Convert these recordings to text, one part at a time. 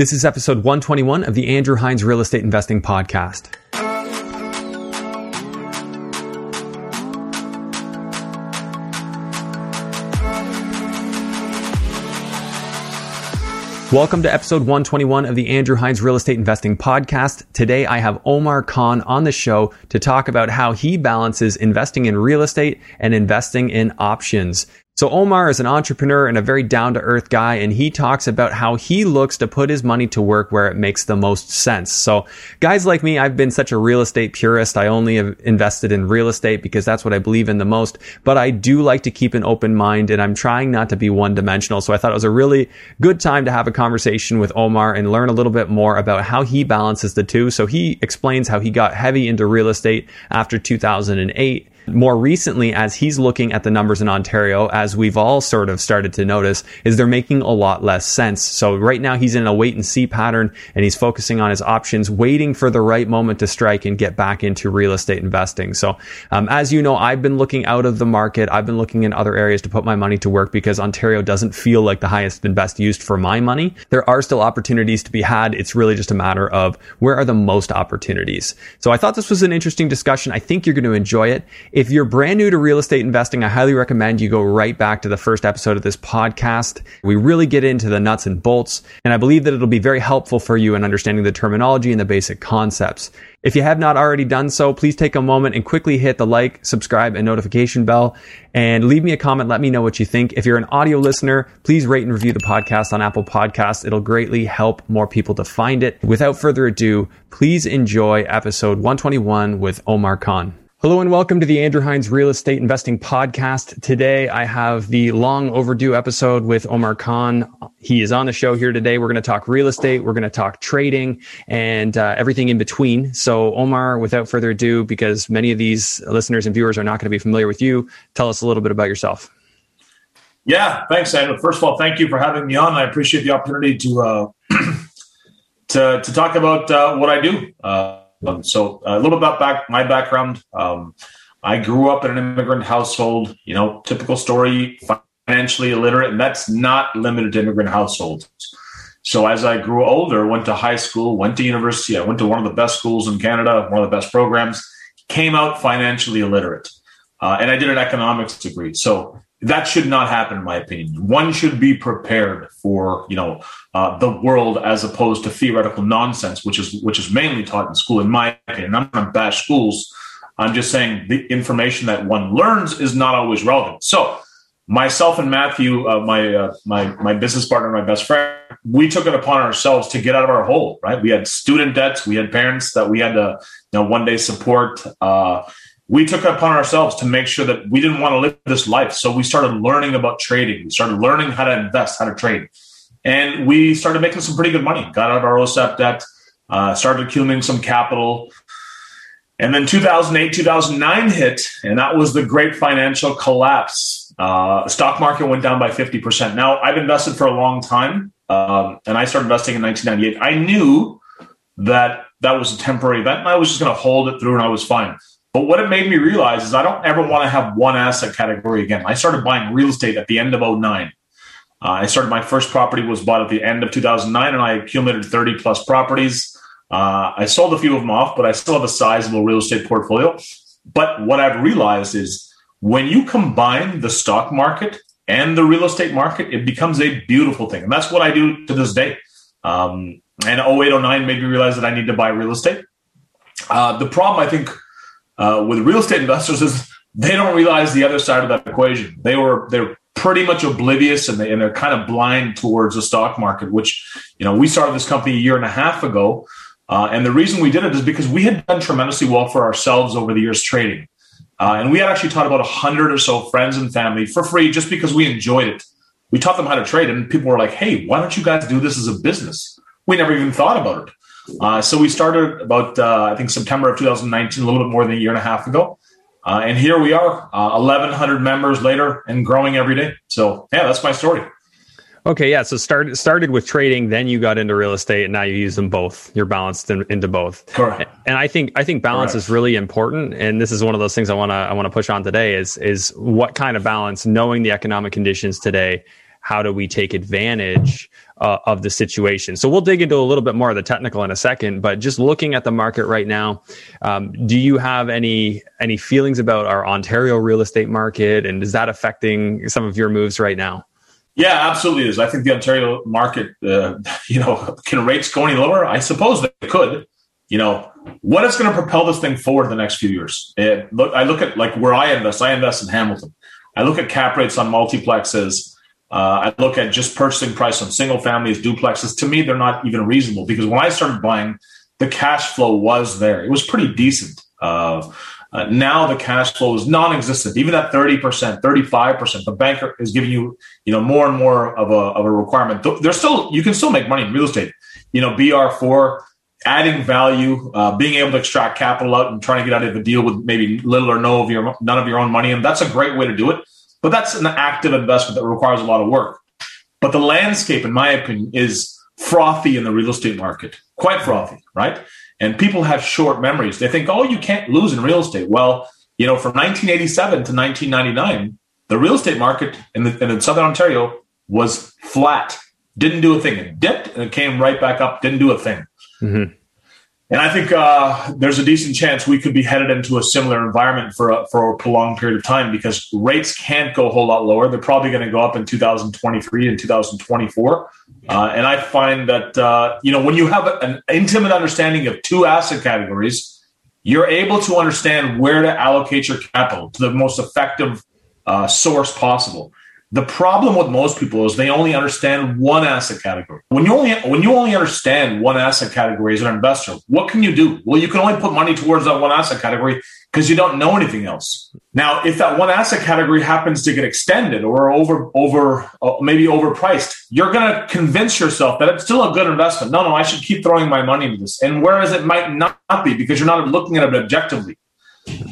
This is episode 121 of the Andrew Hines Real Estate Investing Podcast. Welcome to episode 121 of the Andrew Hines Real Estate Investing Podcast. Today I have Omar Khan on the show to talk about how he balances investing in real estate and investing in options. So Omar is an entrepreneur and a very down to earth guy, and he talks about how he looks to put his money to work where it makes the most sense. So guys like me, I've been such a real estate purist. I only have invested in real estate because that's what I believe in the most, but I do like to keep an open mind and I'm trying not to be one dimensional. So I thought it was a really good time to have a conversation with Omar and learn a little bit more about how he balances the two. So he explains how he got heavy into real estate after 2008 more recently, as he's looking at the numbers in Ontario, as we've all sort of started to notice, is they're making a lot less sense. So right now he's in a wait and see pattern and he's focusing on his options, waiting for the right moment to strike and get back into real estate investing. So, um, as you know, I've been looking out of the market. I've been looking in other areas to put my money to work because Ontario doesn't feel like the highest and best used for my money. There are still opportunities to be had. It's really just a matter of where are the most opportunities. So I thought this was an interesting discussion. I think you're going to enjoy it. If you're brand new to real estate investing, I highly recommend you go right back to the first episode of this podcast. We really get into the nuts and bolts, and I believe that it'll be very helpful for you in understanding the terminology and the basic concepts. If you have not already done so, please take a moment and quickly hit the like, subscribe, and notification bell and leave me a comment. Let me know what you think. If you're an audio listener, please rate and review the podcast on Apple Podcasts. It'll greatly help more people to find it. Without further ado, please enjoy episode 121 with Omar Khan. Hello and welcome to the Andrew Hines Real Estate Investing Podcast. Today I have the long overdue episode with Omar Khan. He is on the show here today. We're going to talk real estate, we're going to talk trading, and uh, everything in between. So, Omar, without further ado, because many of these listeners and viewers are not going to be familiar with you, tell us a little bit about yourself. Yeah, thanks, Andrew. First of all, thank you for having me on. I appreciate the opportunity to uh, to to talk about uh, what I do. Um, so a little bit about back, my background. Um, I grew up in an immigrant household, you know, typical story, financially illiterate, and that's not limited to immigrant households. So as I grew older, went to high school, went to university, I went to one of the best schools in Canada, one of the best programs, came out financially illiterate. Uh, and I did an economics degree. So that should not happen, in my opinion. One should be prepared for, you know, uh, the world as opposed to theoretical nonsense, which is which is mainly taught in school. In my opinion, I'm not bash schools. I'm just saying the information that one learns is not always relevant. So, myself and Matthew, uh, my uh, my my business partner, my best friend, we took it upon ourselves to get out of our hole. Right, we had student debts, we had parents that we had to, you know, one day support. We took upon ourselves to make sure that we didn't want to live this life. So we started learning about trading. We started learning how to invest, how to trade. And we started making some pretty good money. Got out of our OSAP debt, uh, started accumulating some capital. And then 2008, 2009 hit, and that was the great financial collapse. Uh, stock market went down by 50%. Now, I've invested for a long time, um, and I started investing in 1998. I knew that that was a temporary event, and I was just going to hold it through, and I was fine. But what it made me realize is I don't ever want to have one asset category again. I started buying real estate at the end of 09. Uh, I started my first property was bought at the end of 2009, and I accumulated 30 plus properties. Uh, I sold a few of them off, but I still have a sizable real estate portfolio. But what I've realized is when you combine the stock market and the real estate market, it becomes a beautiful thing. And that's what I do to this day. Um, and 0809 made me realize that I need to buy real estate. Uh, the problem, I think, uh, with real estate investors is they don't realize the other side of that equation. They were they're pretty much oblivious and, they, and they're kind of blind towards the stock market, which, you know, we started this company a year and a half ago. Uh, and the reason we did it is because we had done tremendously well for ourselves over the years trading. Uh, and we had actually taught about 100 or so friends and family for free just because we enjoyed it. We taught them how to trade, and people were like, hey, why don't you guys do this as a business? We never even thought about it. Uh, so we started about, uh, I think, September of 2019, a little bit more than a year and a half ago. Uh, and here we are, uh, 1,100 members later and growing every day. So, yeah, that's my story. Okay, yeah. So started started with trading, then you got into real estate, and now you use them both. You're balanced in, into both. Correct. And I think I think balance Correct. is really important, and this is one of those things I want to I want to push on today. Is is what kind of balance, knowing the economic conditions today, how do we take advantage uh, of the situation. So we'll dig into a little bit more of the technical in a second. But just looking at the market right now, um, do you have any any feelings about our Ontario real estate market, and is that affecting some of your moves right now? Yeah, absolutely is. I think the Ontario market, uh, you know, can rates go any lower? I suppose they could. You know, what is going to propel this thing forward the next few years? It, look, I look at like where I invest. I invest in Hamilton. I look at cap rates on multiplexes. Uh, I look at just purchasing price on single families, duplexes. To me, they're not even reasonable because when I started buying, the cash flow was there. It was pretty decent. Uh, uh, now the cash flow is non-existent. Even at 30%, 35%, the banker is giving you, you know, more and more of a, of a requirement. There's still, you can still make money in real estate. You know, BRRRR, adding value, uh, being able to extract capital out and trying to get out of a deal with maybe little or no of your none of your own money, and that's a great way to do it. But that's an active investment that requires a lot of work. But the landscape, in my opinion, is frothy in the real estate market, quite frothy, right? And people have short memories. They think, oh, you can't lose in real estate. Well, you know, from 1987 to 1999, the real estate market in, the, in Southern Ontario was flat, didn't do a thing. It dipped and it came right back up, didn't do a thing. Mm-hmm. And I think uh, there's a decent chance we could be headed into a similar environment for a, for a prolonged period of time because rates can't go a whole lot lower. They're probably going to go up in 2023 and 2024. Uh, and I find that uh, you know when you have an intimate understanding of two asset categories, you're able to understand where to allocate your capital to the most effective uh, source possible. The problem with most people is they only understand one asset category. When you only when you only understand one asset category as an investor, what can you do? Well, you can only put money towards that one asset category because you don't know anything else. Now, if that one asset category happens to get extended or over over uh, maybe overpriced, you're going to convince yourself that it's still a good investment. No, no, I should keep throwing my money into this. And whereas it might not be because you're not looking at it objectively.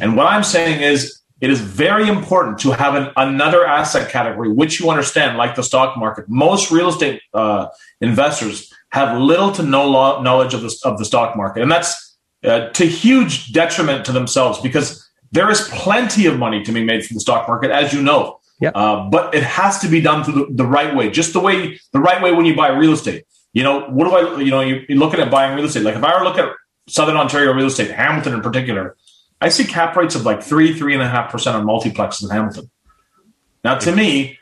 And what I'm saying is it is very important to have an, another asset category which you understand, like the stock market. Most real estate uh, investors have little to no knowledge of the, of the stock market, and that's uh, to huge detriment to themselves because there is plenty of money to be made from the stock market, as you know. Yep. Uh, but it has to be done through the, the, right way, just the way the right way when you buy real estate. You know, what do I? You know, you're looking at buying real estate. Like if I were to look at Southern Ontario real estate, Hamilton in particular, I see cap rates of like three, three and a half percent on multiplexes in Hamilton. Now, to me,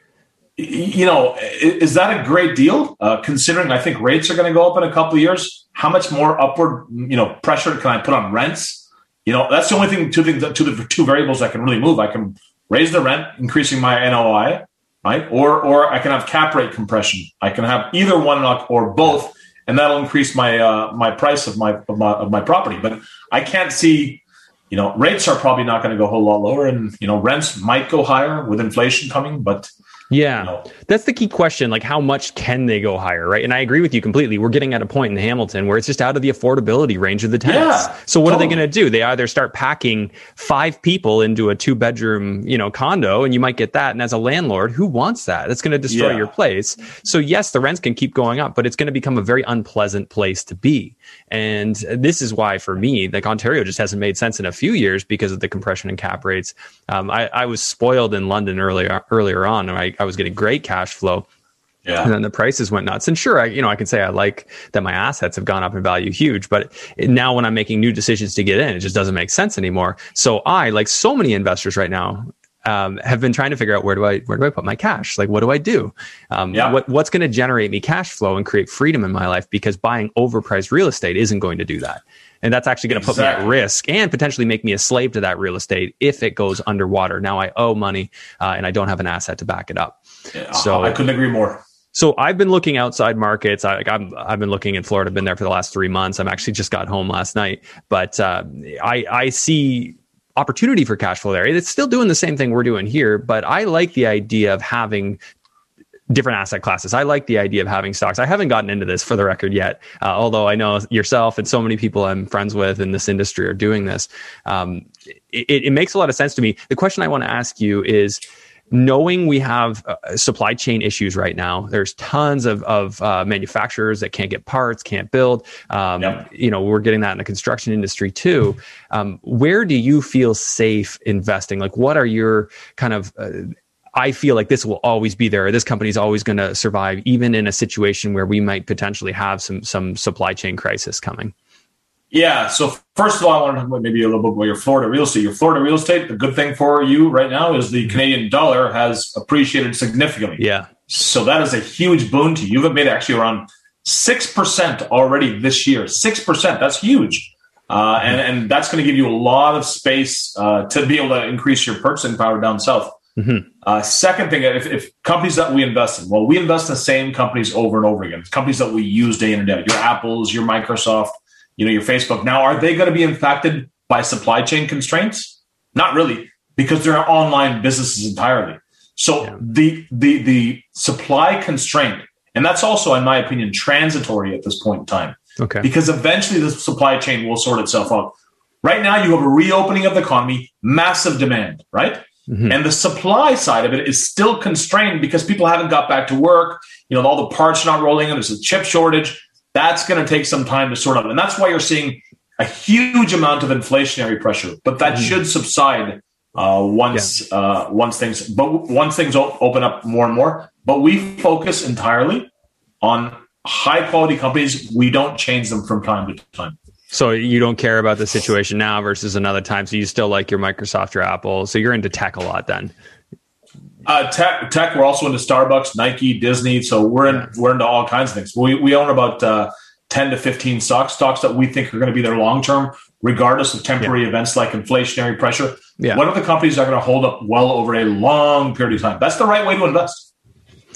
you know, is that a great deal? Uh, considering I think rates are going to go up in a couple of years, how much more upward, you know, pressure can I put on rents? You know, that's the only thing. Two things, two two variables I can really move. I can raise the rent, increasing my NOI, right? Or or I can have cap rate compression. I can have either one or both, and that'll increase my uh, my price of my, of my of my property. But I can't see you know, rates are probably not going to go a whole lot lower, and you know, rents might go higher with inflation coming, but yeah, you know. that's the key question. Like, how much can they go higher, right? And I agree with you completely. We're getting at a point in Hamilton where it's just out of the affordability range of the tenants. Yeah, so what totally. are they going to do? They either start packing five people into a two bedroom, you know, condo, and you might get that. And as a landlord, who wants that? That's going to destroy yeah. your place. So yes, the rents can keep going up, but it's going to become a very unpleasant place to be. And this is why, for me, like Ontario just hasn't made sense in a few years because of the compression in cap rates. Um, I, I was spoiled in London earlier earlier on. I I was getting great cash flow. Yeah. And then the prices went nuts. And sure, I, you know, I can say I like that my assets have gone up in value huge, but it, now when I'm making new decisions to get in, it just doesn't make sense anymore. So I, like so many investors right now, um, have been trying to figure out where do I where do I put my cash? Like, what do I do? Um, yeah. What what's going to generate me cash flow and create freedom in my life? Because buying overpriced real estate isn't going to do that, and that's actually going to exactly. put me at risk and potentially make me a slave to that real estate if it goes underwater. Now I owe money uh, and I don't have an asset to back it up. Yeah, so I couldn't agree more. So I've been looking outside markets. I, am I've been looking in Florida. I've been there for the last three months. I'm actually just got home last night, but uh, I I see opportunity for cash flow there. It's still doing the same thing we're doing here, but I like the idea of having different asset classes. I like the idea of having stocks. I haven't gotten into this for the record yet, uh, although I know yourself and so many people I'm friends with in this industry are doing this. Um, it, it makes a lot of sense to me. The question I want to ask you is, knowing we have uh, supply chain issues right now, there's tons of, of uh, manufacturers that can't get parts, can't build. Um, yep. You know, we're getting that in the construction industry too. Um, where do you feel safe investing? Like, what are your kind of uh, I feel like this will always be there. This company is always going to survive, even in a situation where we might potentially have some some supply chain crisis coming. Yeah. So first of all, I want to talk about maybe a little bit about your Florida real estate. Your Florida real estate. The good thing for you right now is the Canadian dollar has appreciated significantly. Yeah. So that is a huge boon to you. You've made actually around six percent already this year. Six percent. That's huge. Uh, and, and that's going to give you a lot of space uh, to be able to increase your purchasing power down south. Mm-hmm. Uh, second thing, if, if, companies that we invest in, well, we invest in the same companies over and over again. Companies that we use day in and day out. Your Apples, your Microsoft, you know, your Facebook. Now, are they going to be impacted by supply chain constraints? Not really, because they're online businesses entirely. So yeah. the the the supply constraint, and that's also, in my opinion, transitory at this point in time. Okay. Because eventually the supply chain will sort itself out. Right now, you have a reopening of the economy, massive demand, right? Mm-hmm. And the supply side of it is still constrained because people haven't got back to work. You know, all the parts are not rolling in. There's a chip shortage. That's going to take some time to sort out. And that's why you're seeing a huge amount of inflationary pressure, but that mm-hmm. should subside uh, once yeah. uh, once things but once things open up more and more. But we focus entirely on high quality companies. We don't change them from time to time. So you don't care about the situation now versus another time. So you still like your Microsoft or Apple. So you're into tech a lot then. Uh, tech, tech. We're also into Starbucks, Nike, Disney. So we're in, we're into all kinds of things. We we own about uh, ten to fifteen stocks, stocks that we think are going to be there long term, regardless of temporary yeah. events like inflationary pressure. Yeah. What are the companies that are going to hold up well over a long period of time? That's the right way to invest.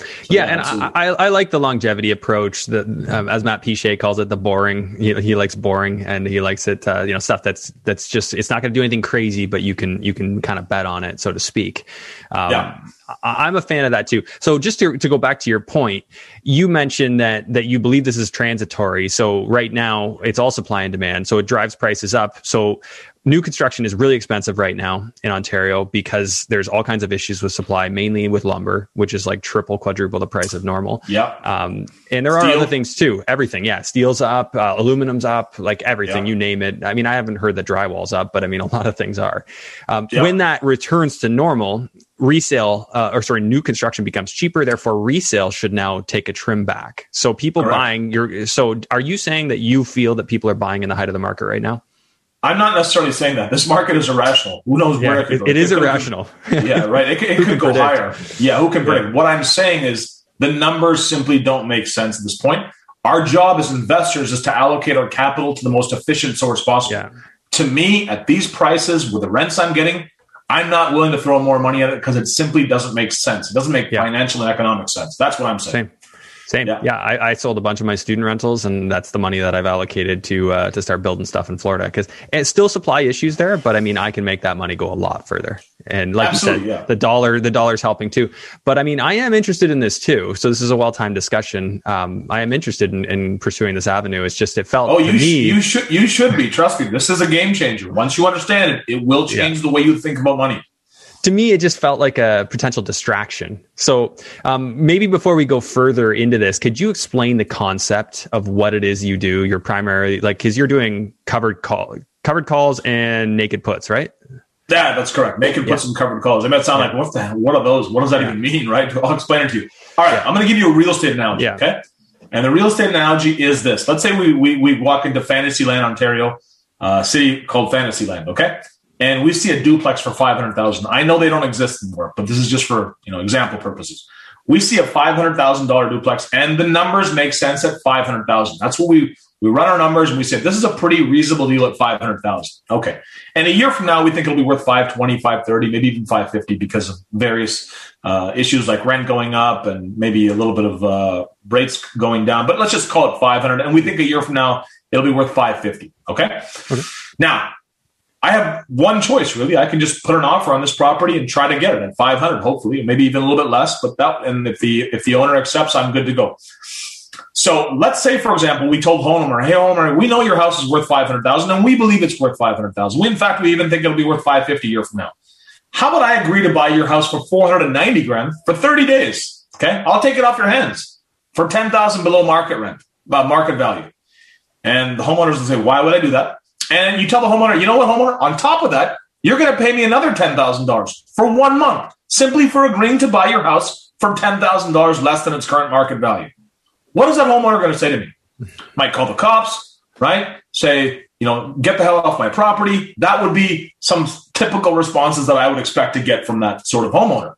So yeah, and I, I, I, like the longevity approach. That um, as Matt Picheca calls it, the boring. He, he likes boring, and he likes it. Uh, you know, stuff that's that's just it's not going to do anything crazy, but you can you can kind of bet on it, so to speak. Um, yeah. I, I'm a fan of that too. So just to, to go back to your point, you mentioned that that you believe this is transitory. So right now it's all supply and demand, so it drives prices up. So new construction is really expensive right now in Ontario because there's all kinds of issues with supply, mainly with lumber, which is like triple, quadruple the price of normal. Yeah. Um, and there Steel. are other things too. Everything. Yeah. Steel's up, uh, aluminum's up, like everything, you name it. I mean, I haven't heard that drywall's up, but I mean, a lot of things are. Um, When that returns to normal, resale uh, or sorry, new construction becomes cheaper. Therefore, resale should now take a trim back. So people Correct. buying your, so are you saying that you feel that people are buying in the height of the market right now? I'm not necessarily saying that this market is irrational. Who knows yeah, where it could go? It, it is irrational. yeah, right. It, it could go predict? higher. Yeah, who can predict? Yeah. What I'm saying is the numbers simply don't make sense at this point. Our job as investors is to allocate our capital to the most efficient source possible. Yeah. To me, at these prices, with the rents I'm getting, I'm not willing to throw more money at it because it simply doesn't make sense. It doesn't make financial and economic sense. That's what I'm saying. Same. Same. Yeah, yeah I, I, sold a bunch of my student rentals, and that's the money that I've allocated to uh, to start building stuff in Florida because it's still supply issues there, but I mean I can make that money go a lot further. And like Absolutely, you said, yeah. the dollar the dollar's helping too. But I mean I am interested in this too. So this is a well timed discussion. Um, I am interested in, in, pursuing this avenue. It's just it felt oh you sh- you should you should be trust me. This is a game changer. Once you understand it, it will change yeah. the way you think about money to me, it just felt like a potential distraction. So, um, maybe before we go further into this, could you explain the concept of what it is you do? Your primary, like, because you're doing covered call, covered calls and naked puts, right? Yeah, that's correct. Naked puts yeah. and covered calls. It might sound yeah. like what the hell, what are those? What does that yeah. even mean, right? I'll explain it to you. All right, I'm going to give you a real estate analogy. Okay, and the real estate analogy is this: Let's say we we, we walk into Fantasyland, Ontario, uh, city called Fantasyland. Okay, and we see a duplex for 500,000. I know they don't exist anymore, but this is just for, you know, example purposes. We see a $500,000 duplex and the numbers make sense at 500,000. That's what we we run our numbers and we say this is a pretty reasonable deal at 500,000. Okay. And a year from now we think it'll be worth 520, 530, maybe even 550 because of various uh, issues like rent going up and maybe a little bit of uh, rates going down, but let's just call it 500 and we think a year from now it'll be worth 550. Okay? okay. Now, I have one choice really. I can just put an offer on this property and try to get it at 500, hopefully, maybe even a little bit less. But that, and if the if the owner accepts, I'm good to go. So let's say, for example, we told homeowner, "Hey, homeowner, we know your house is worth 500,000, and we believe it's worth 500,000. We, in fact, we even think it'll be worth 550 a year from now. How about I agree to buy your house for 490 grand for 30 days? Okay, I'll take it off your hands for 10,000 below market rent, uh, market value." And the homeowners will say, "Why would I do that?" And you tell the homeowner, you know what, homeowner, on top of that, you're going to pay me another $10,000 for one month simply for agreeing to buy your house for $10,000 less than its current market value. What is that homeowner going to say to me? Might call the cops, right? Say, you know, get the hell off my property. That would be some typical responses that I would expect to get from that sort of homeowner.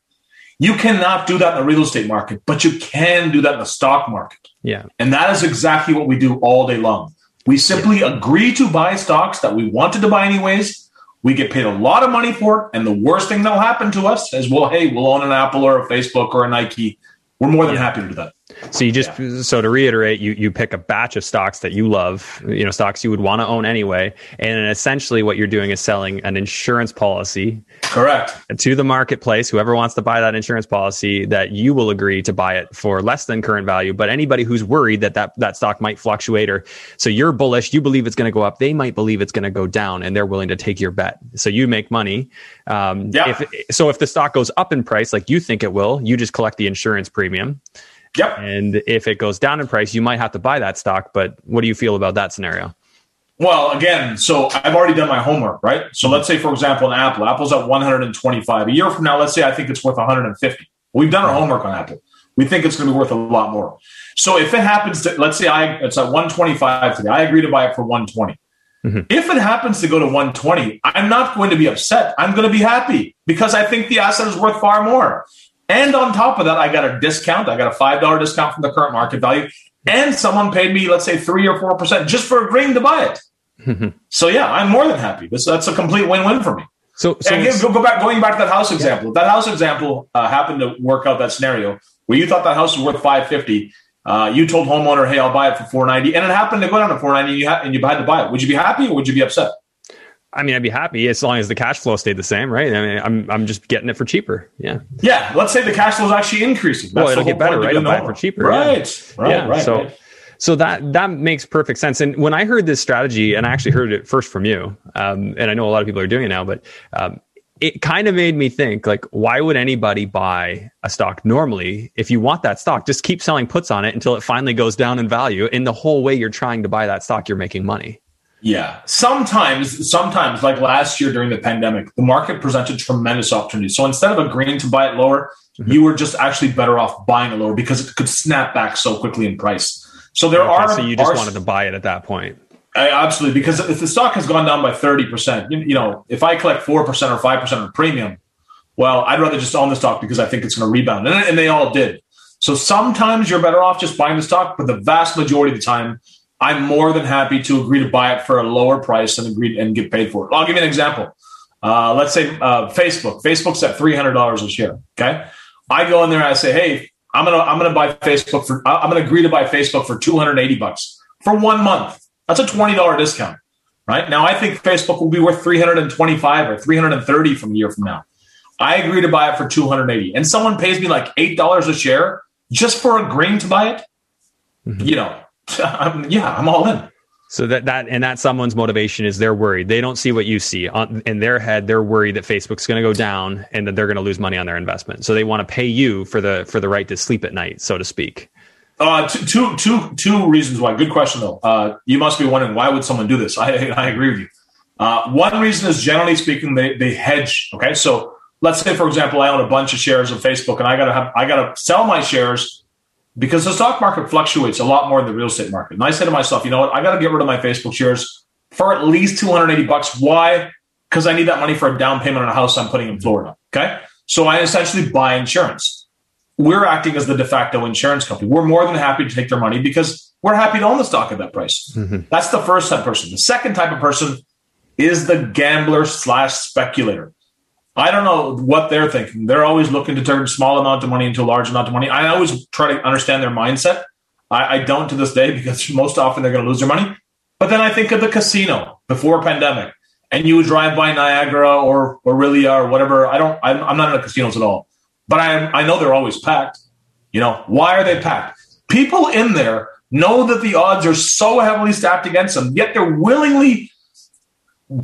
You cannot do that in the real estate market, but you can do that in the stock market. Yeah. And that is exactly what we do all day long. We simply yeah. agree to buy stocks that we wanted to buy anyways. We get paid a lot of money for it. And the worst thing that'll happen to us is, well, hey, we'll own an Apple or a Facebook or a Nike. We're more than yeah. happy to do that. So you just yeah. so to reiterate, you you pick a batch of stocks that you love, you know, stocks you would want to own anyway, and essentially what you're doing is selling an insurance policy, correct, to the marketplace. Whoever wants to buy that insurance policy, that you will agree to buy it for less than current value. But anybody who's worried that that that stock might fluctuate, or so you're bullish, you believe it's going to go up, they might believe it's going to go down, and they're willing to take your bet. So you make money. Um, yeah. If, so if the stock goes up in price, like you think it will, you just collect the insurance premium. Yep. And if it goes down in price, you might have to buy that stock. But what do you feel about that scenario? Well, again, so I've already done my homework, right? So let's say, for example, an Apple, Apple's at 125. A year from now, let's say I think it's worth 150. We've done our homework on Apple. We think it's going to be worth a lot more. So if it happens to, let's say I it's at 125 today, I agree to buy it for 120. Mm-hmm. If it happens to go to 120, I'm not going to be upset. I'm going to be happy because I think the asset is worth far more. And on top of that, I got a discount. I got a $5 discount from the current market value. And someone paid me, let's say, three or 4% just for agreeing to buy it. so, yeah, I'm more than happy. This, that's a complete win win for me. So, so again, go, go, back, going back to that house example. Yeah. That house example uh, happened to work out that scenario where you thought that house was worth 550 uh, you told homeowner, "Hey, I'll buy it for 490," and it happened to go down to 490, and you, ha- and you had to buy it. Would you be happy or would you be upset? I mean, I'd be happy as long as the cash flow stayed the same, right? I mean, I'm I'm just getting it for cheaper. Yeah. Yeah. Let's say the cash flow is actually increasing. That's well, it'll get better, right? I'll buy it for cheaper. Right. Yeah. Right. Yeah. Right. So. Right. So that that makes perfect sense. And when I heard this strategy, and I actually heard it first from you, um, and I know a lot of people are doing it now, but um, it kind of made me think like, why would anybody buy a stock normally? If you want that stock, just keep selling puts on it until it finally goes down in value. And the whole way you're trying to buy that stock, you're making money. Yeah. Sometimes, sometimes, like last year during the pandemic, the market presented tremendous opportunities. So instead of agreeing to buy it lower, mm-hmm. you were just actually better off buying it lower because it could snap back so quickly in price. So there okay, are. So you just are, wanted to buy it at that point. I, absolutely, because if the stock has gone down by thirty percent, you, you, know, if I collect four percent or five percent of premium, well, I'd rather just own the stock because I think it's going to rebound, and, and they all did. So sometimes you're better off just buying the stock, but the vast majority of the time, I'm more than happy to agree to buy it for a lower price and agree and get paid for it. I'll give you an example. Uh, let's say uh, Facebook. Facebook's at three hundred dollars a share. Okay, I go in there and I say, hey, I'm gonna I'm gonna buy Facebook for I'm gonna agree to buy Facebook for two hundred eighty bucks for one month. That's a twenty dollar discount, right? Now I think Facebook will be worth three hundred and twenty five or three hundred and thirty from a year from now. I agree to buy it for two hundred eighty, and someone pays me like eight dollars a share just for agreeing to buy it. Mm-hmm. You know, I'm, yeah, I'm all in. So that that and that someone's motivation is they're worried. They don't see what you see on, in their head. They're worried that Facebook's going to go down and that they're going to lose money on their investment. So they want to pay you for the for the right to sleep at night, so to speak. Uh, two, two, two, two reasons why. Good question though. Uh, you must be wondering why would someone do this? I, I agree with you. Uh, one reason is generally speaking they they hedge. Okay, so let's say for example I own a bunch of shares of Facebook and I gotta have I gotta sell my shares because the stock market fluctuates a lot more than the real estate market. And I say to myself, you know what? I got to get rid of my Facebook shares for at least 280 bucks. Why? Because I need that money for a down payment on a house I'm putting in Florida. Okay. So I essentially buy insurance. We're acting as the de facto insurance company. We're more than happy to take their money because we're happy to own the stock at that price. Mm-hmm. That's the first type of person. The second type of person is the gambler slash speculator. I don't know what they're thinking. They're always looking to turn small amount of money into a large amount of money. I always try to understand their mindset. I, I don't to this day because most often they're going to lose their money. But then I think of the casino before pandemic, and you would drive by Niagara or Orillia or whatever. I don't. I'm, I'm not in the casinos at all, but I I know they're always packed. You know why are they packed? People in there know that the odds are so heavily stacked against them, yet they're willingly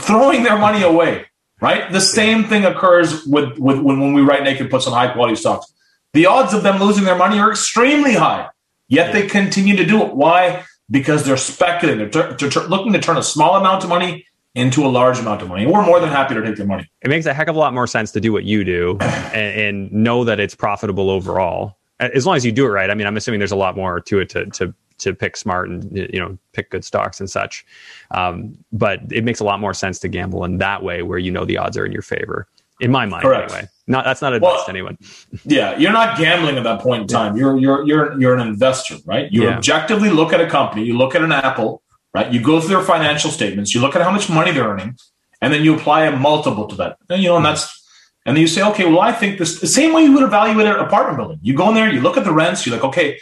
throwing their money away right? The same thing occurs with, with when, when we write naked puts on high quality stocks. The odds of them losing their money are extremely high, yet they continue to do it. Why? Because they're speculating. They're, looking to turn a small amount of money into a large amount of money. We're more than happy to take their money. It makes a heck of a lot more sense to do what you do and, and know that it's profitable overall. As long as you do it right. I mean, I'm assuming there's a lot more to it to, to to pick smart and you know pick good stocks and such. Um, but it makes a lot more sense to gamble in that way where you know the odds are in your favor. In my mind, Correct. anyway. Not that's not advice well, to anyone. Yeah, you're not gambling at that point in time. You're you're you're you're an investor, right? You yeah. objectively look at a company. You look at an Apple, right? You go through their financial statements. You look at how much money they're earning, and then you apply a multiple to that. And, you know, and that's and then you say, okay, well, I think this the same way you would evaluate an apartment building. You go in there, you look at the rents. You're like, okay,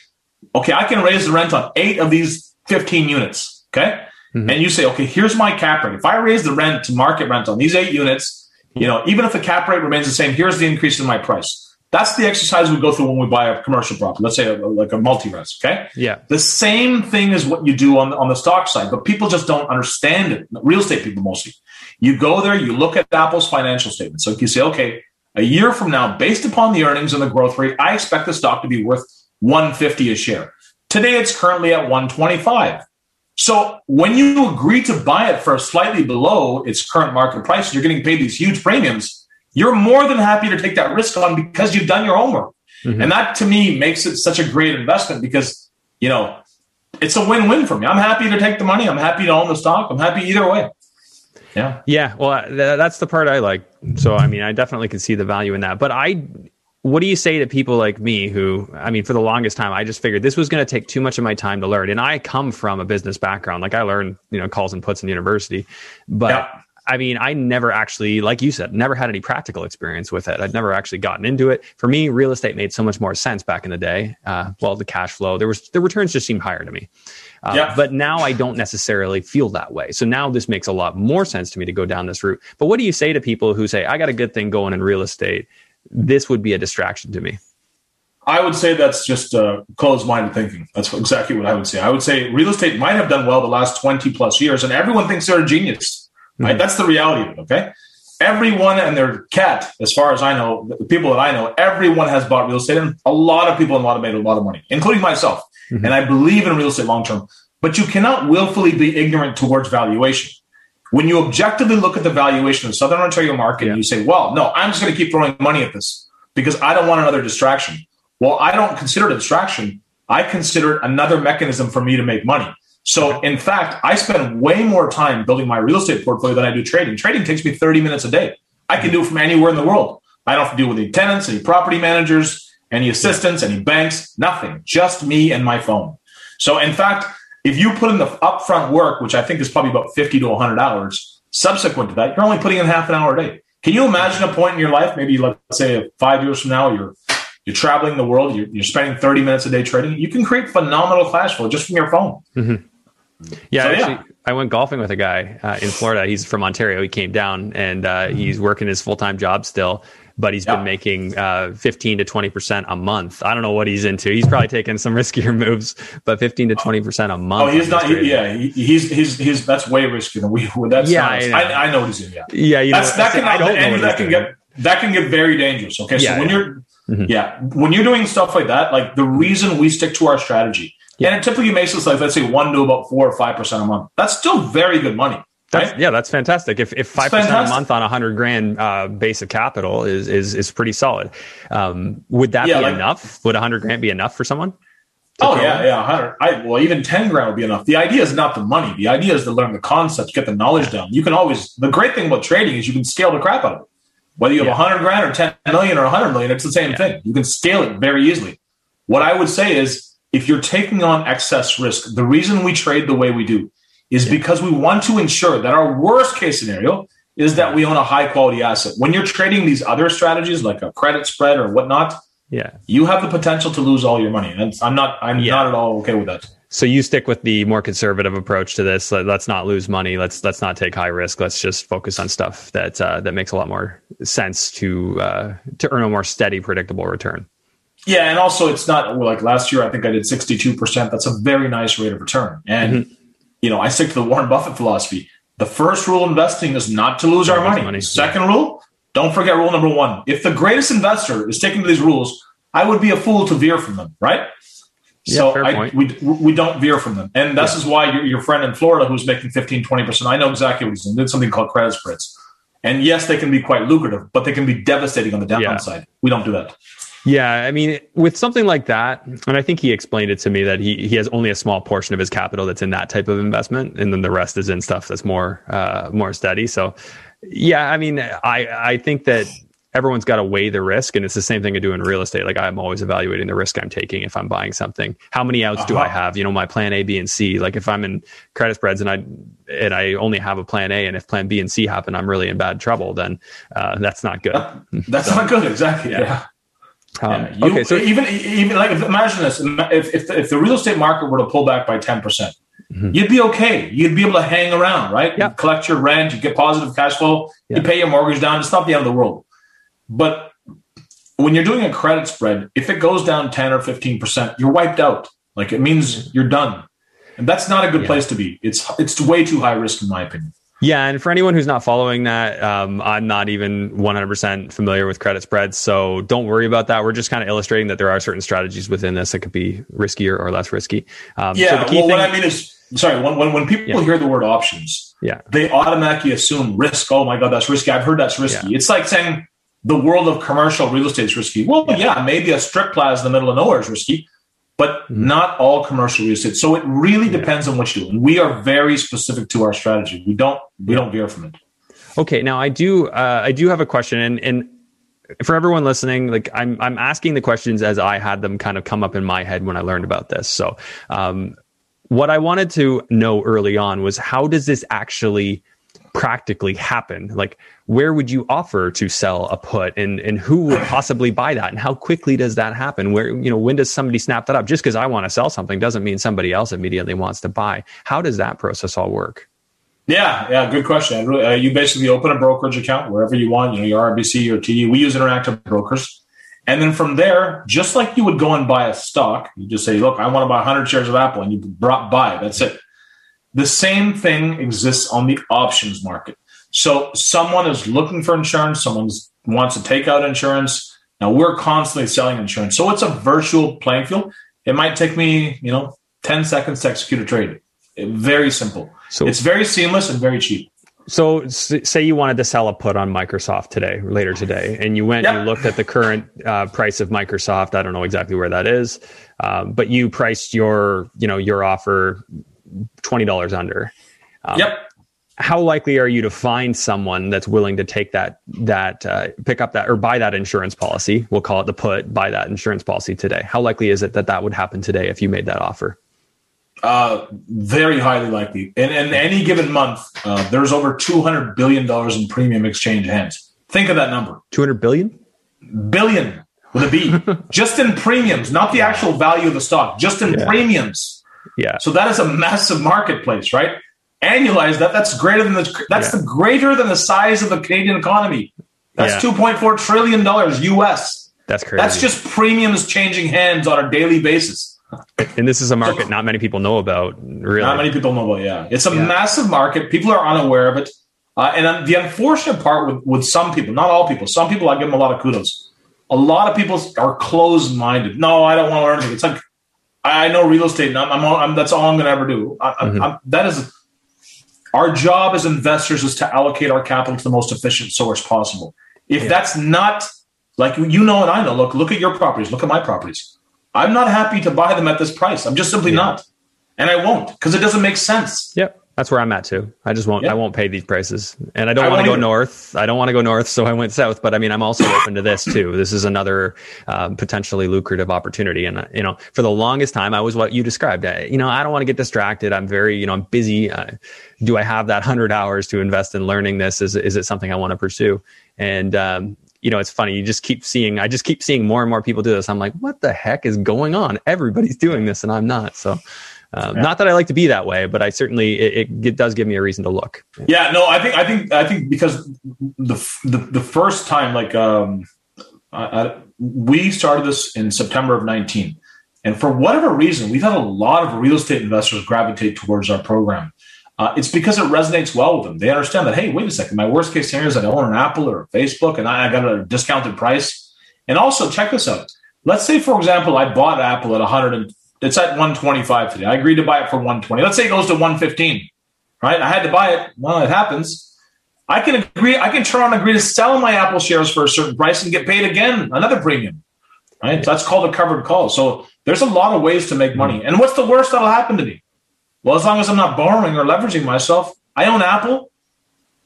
okay, I can raise the rent on eight of these 15 units. Okay. Mm-hmm. And you say, okay, here's my cap rate. If I raise the rent to market rent on these eight units, you know, even if the cap rate remains the same, here's the increase in my price. That's the exercise we go through when we buy a commercial property. Let's say a, like a multi-res. Okay. Yeah. The same thing is what you do on the, on the stock side, but people just don't understand it. Real estate people mostly. You go there, you look at Apple's financial statements. So you say, okay, a year from now, based upon the earnings and the growth rate, I expect the stock to be worth 150 a share. Today it's currently at 125. So when you agree to buy it for slightly below its current market price, you're getting paid these huge premiums. You're more than happy to take that risk on because you've done your homework. Mm-hmm. And that to me makes it such a great investment because, you know, it's a win-win for me. I'm happy to take the money. I'm happy to own the stock. I'm happy either way. Yeah. Yeah. Well, th- that's the part I like. So, I mean, I definitely can see the value in that. But I, what do you say to people like me who i mean for the longest time i just figured this was going to take too much of my time to learn and i come from a business background like i learned you know calls and puts in university but yeah. I mean, I never actually, like you said, never had any practical experience with it. I'd never actually gotten into it. For me, real estate made so much more sense back in the day. Uh, well, the cash flow, there was the returns just seemed higher to me. Uh, yeah. But now I don't necessarily feel that way. So now this makes a lot more sense to me to go down this route. But what do you say to people who say, I got a good thing going in real estate? This would be a distraction to me. I would say that's just uh, closed-minded thinking. That's exactly what I would say. I would say real estate might have done well the last twenty plus years, and everyone thinks they're a genius. Right? Mm-hmm. That's the reality of it. Okay, everyone and their cat, as far as I know, the people that I know, everyone has bought real estate, and a lot of people have made a lot of money, including myself. Mm-hmm. And I believe in real estate long term. But you cannot willfully be ignorant towards valuation. When you objectively look at the valuation of the Southern Ontario market, yeah. and you say, well, no, I'm just going to keep throwing money at this because I don't want another distraction. Well, I don't consider it a distraction. I consider it another mechanism for me to make money. So, in fact, I spend way more time building my real estate portfolio than I do trading. Trading takes me 30 minutes a day. I can do it from anywhere in the world. I don't have to deal with any tenants, any property managers, any assistants, any banks, nothing. Just me and my phone. So, in fact, if you put in the upfront work, which I think is probably about 50 to 100 hours, subsequent to that, you're only putting in half an hour a day. Can you imagine a point in your life, maybe let's say five years from now, you're you're traveling the world, you're, you're spending 30 minutes a day trading, you can create phenomenal cash flow just from your phone. Mm-hmm. Yeah, so, actually, yeah. I went golfing with a guy uh, in Florida. He's from Ontario. He came down and uh, he's working his full time job still but he's yeah. been making uh, 15 to 20% a month. I don't know what he's into. He's probably taking some riskier moves, but 15 to 20% a month. Oh, he's not, he, yeah, he, he's, he's, he's, that's way riskier than we, that's yeah, I know. I, I, know what he's in. Yeah. Yeah. You that's, know, that can, I don't know that can get, that can get very dangerous. Okay. Yeah, so when yeah. you're, mm-hmm. yeah, when you're doing stuff like that, like the reason we stick to our strategy, yeah. and it typically makes us like, let's say one to about four or 5% a month. That's still very good money. That's, right? Yeah, that's fantastic. If if five percent a month on a hundred grand uh, base of capital is is is pretty solid. Um, would that yeah, be like, enough? Would a hundred grand be enough for someone? Oh yeah, yeah, hundred. I well, even ten grand would be enough. The idea is not the money. The idea is to learn the concepts, get the knowledge down. You can always. The great thing about trading is you can scale the crap out of it. Whether you have a yeah. hundred grand or ten million or a hundred million, it's the same yeah. thing. You can scale it very easily. What I would say is, if you're taking on excess risk, the reason we trade the way we do is yeah. because we want to ensure that our worst case scenario is that we own a high quality asset. When you're trading these other strategies like a credit spread or whatnot, yeah, you have the potential to lose all your money. And I'm not I'm yeah. not at all okay with that. So you stick with the more conservative approach to this. Let's not lose money. Let's let's not take high risk. Let's just focus on stuff that uh, that makes a lot more sense to uh, to earn a more steady, predictable return. Yeah, and also it's not like last year. I think I did sixty two percent. That's a very nice rate of return. And mm-hmm you know, I stick to the Warren Buffett philosophy. The first rule of investing is not to lose our money. money. Second yeah. rule, don't forget rule number one. If the greatest investor is sticking to these rules, I would be a fool to veer from them, right? Yeah, so I, we, we don't veer from them. And this yeah. is why your, your friend in Florida who's making 15, 20%, I know exactly what he's doing. Did something called credit spreads. And yes, they can be quite lucrative, but they can be devastating on the downside. Yeah. We don't do that. Yeah, I mean, with something like that, and I think he explained it to me that he he has only a small portion of his capital that's in that type of investment, and then the rest is in stuff that's more uh, more steady. So, yeah, I mean, I I think that everyone's got to weigh the risk, and it's the same thing I do in real estate. Like I'm always evaluating the risk I'm taking if I'm buying something. How many outs uh-huh. do I uh-huh. have? You know, my plan A, B, and C. Like if I'm in credit spreads and I and I only have a plan A, and if plan B and C happen, I'm really in bad trouble. Then uh, that's not good. that's so, not good. Exactly. yeah. yeah. Um, yeah, you, okay, so even even like imagine this: if if the, if the real estate market were to pull back by ten percent, mm-hmm. you'd be okay. You'd be able to hang around, right? Yeah. Collect your rent, you get positive cash flow, yeah. you pay your mortgage down. It's not the end of the world. But when you're doing a credit spread, if it goes down ten or fifteen percent, you're wiped out. Like it means mm-hmm. you're done, and that's not a good yeah. place to be. It's it's way too high risk, in my opinion. Yeah, and for anyone who's not following that, um, I'm not even 100% familiar with credit spreads, so don't worry about that. We're just kind of illustrating that there are certain strategies within this that could be riskier or less risky. Um, yeah, so well, thing, what I mean is, sorry, when when, when people yeah. hear the word options, yeah, they automatically assume risk. Oh my god, that's risky. I've heard that's risky. Yeah. It's like saying the world of commercial real estate is risky. Well, yeah, yeah maybe a strip plaza in the middle of nowhere is risky, but mm-hmm. not all commercial real estate. So it really depends on what you do. And we are very specific to our strategy. We don't we don't veer from it. Okay, now I do uh, I do have a question, and and for everyone listening, like I'm I'm asking the questions as I had them kind of come up in my head when I learned about this. So, um, what I wanted to know early on was how does this actually practically happen? Like, where would you offer to sell a put and, and who would possibly buy that? And how quickly does that happen? Where, you know, when does somebody snap that up? Just because I want to sell something doesn't mean somebody else immediately wants to buy. How does that process all work? Yeah, yeah, good question. Uh, you basically open a brokerage account wherever you want, you know, your RBC or TD. We use interactive brokers. And then from there, just like you would go and buy a stock, you just say, look, I want to buy 100 shares of Apple, and you buy. That's it. The same thing exists on the options market. So someone is looking for insurance, someone wants to take out insurance. Now we're constantly selling insurance. So it's a virtual playing field. It might take me, you know, 10 seconds to execute a trade. Very simple. So it's very seamless and very cheap. So, say you wanted to sell a put on Microsoft today, later today, and you went yep. and you looked at the current uh, price of Microsoft. I don't know exactly where that is, um, but you priced your, you know, your offer twenty dollars under. Um, yep. How likely are you to find someone that's willing to take that that uh, pick up that or buy that insurance policy? We'll call it the put. Buy that insurance policy today. How likely is it that that would happen today if you made that offer? Uh, very highly likely. In, in any given month, uh, there's over two hundred billion dollars in premium exchange hands. Think of that number. Two hundred billion. Billion with a B. just in premiums, not the actual value of the stock. Just in yeah. premiums. Yeah. So that is a massive marketplace, right? Annualize that. That's greater than the that's yeah. the greater than the size of the Canadian economy. That's yeah. two point four trillion dollars US. That's crazy. That's just premiums changing hands on a daily basis. And this is a market not many people know about. Really, not many people know about. Yeah, it's a yeah. massive market. People are unaware of it. Uh, and the unfortunate part with, with some people, not all people, some people I give them a lot of kudos. A lot of people are closed minded. No, I don't want to learn anything. It's like I know real estate, and I'm, I'm, I'm that's all I'm going to ever do. I, mm-hmm. that is our job as investors is to allocate our capital to the most efficient source possible. If yeah. that's not like you know and I know, look, look at your properties, look at my properties. I'm not happy to buy them at this price. I'm just simply yeah. not, and I won't because it doesn't make sense. Yep. That's where I'm at too. I just won't. I won't pay these prices, and I don't want to go either. north. I don't want to go north, so I went south. But I mean, I'm also open to this too. This is another um, potentially lucrative opportunity. And uh, you know, for the longest time, I was what you described. I, you know, I don't want to get distracted. I'm very, you know, I'm busy. Uh, do I have that hundred hours to invest in learning this? Is is it something I want to pursue? And um, you know, it's funny. You just keep seeing. I just keep seeing more and more people do this. I'm like, what the heck is going on? Everybody's doing this, and I'm not. So. Um, yeah. Not that I like to be that way, but I certainly it, it, does give me a reason to look. Yeah, no, I think I think I think because the the, the first time like um, I, I, we started this in September of nineteen, and for whatever reason, we've had a lot of real estate investors gravitate towards our program. Uh, it's because it resonates well with them. They understand that hey, wait a second, my worst case scenario is that I own an Apple or Facebook, and I, I got a discounted price. And also check this out. Let's say, for example, I bought Apple at 100 it's at 125 today. I agreed to buy it for 120. Let's say it goes to 115, right? I had to buy it. Well, it happens. I can agree. I can turn on agree to sell my Apple shares for a certain price and get paid again another premium, right? So that's called a covered call. So there's a lot of ways to make money. Mm-hmm. And what's the worst that'll happen to me? Well, as long as I'm not borrowing or leveraging myself, I own Apple.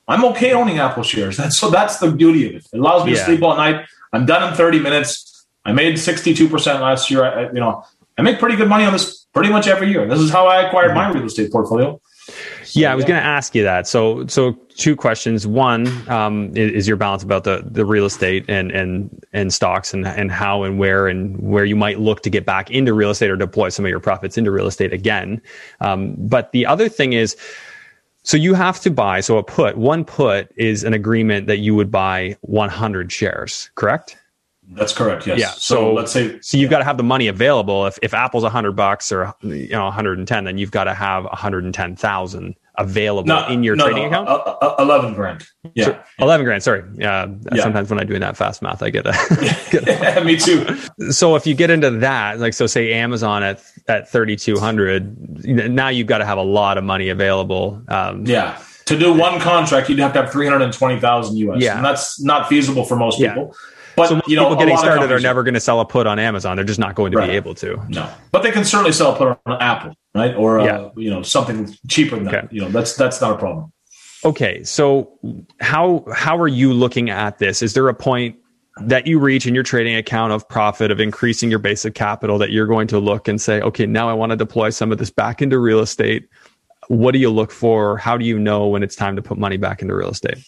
I'm okay owning Apple shares. That's so that's the beauty of it. It allows me yeah. to sleep all night. I'm done in 30 minutes. I made 62% last year. I, you know, I make pretty good money on this pretty much every year. This is how I acquired my real estate portfolio. So, yeah, I was yeah. going to ask you that. So, so two questions. One um, is, your balance about the the real estate and and and stocks and and how and where and where you might look to get back into real estate or deploy some of your profits into real estate again. Um, but the other thing is. So you have to buy. So a put, one put is an agreement that you would buy 100 shares, correct? That's correct. Yes. Yeah. So, so let's say so you've yeah. got to have the money available. If if Apple's hundred bucks or you know 110, then you've got to have 110,000 available no, in your no, trading no, account. Uh, uh, Eleven grand. Yeah. So, Eleven grand. Sorry. Yeah. yeah. Sometimes when I'm doing that fast math, I get a. get a yeah, me too. So if you get into that, like so, say Amazon at at 3,200, now you've got to have a lot of money available. Um, yeah. To do one contract, you'd have to have 320,000 US. Yeah. And that's not feasible for most people. Yeah. But so you know, people getting started are never going to sell a put on Amazon. They're just not going to right. be able to. No, but they can certainly sell a put on Apple, right? Or uh, you know something cheaper than okay. that. You know, that's that's not a problem. Okay, so how how are you looking at this? Is there a point that you reach in your trading account of profit of increasing your basic capital that you're going to look and say, okay, now I want to deploy some of this back into real estate? What do you look for? How do you know when it's time to put money back into real estate?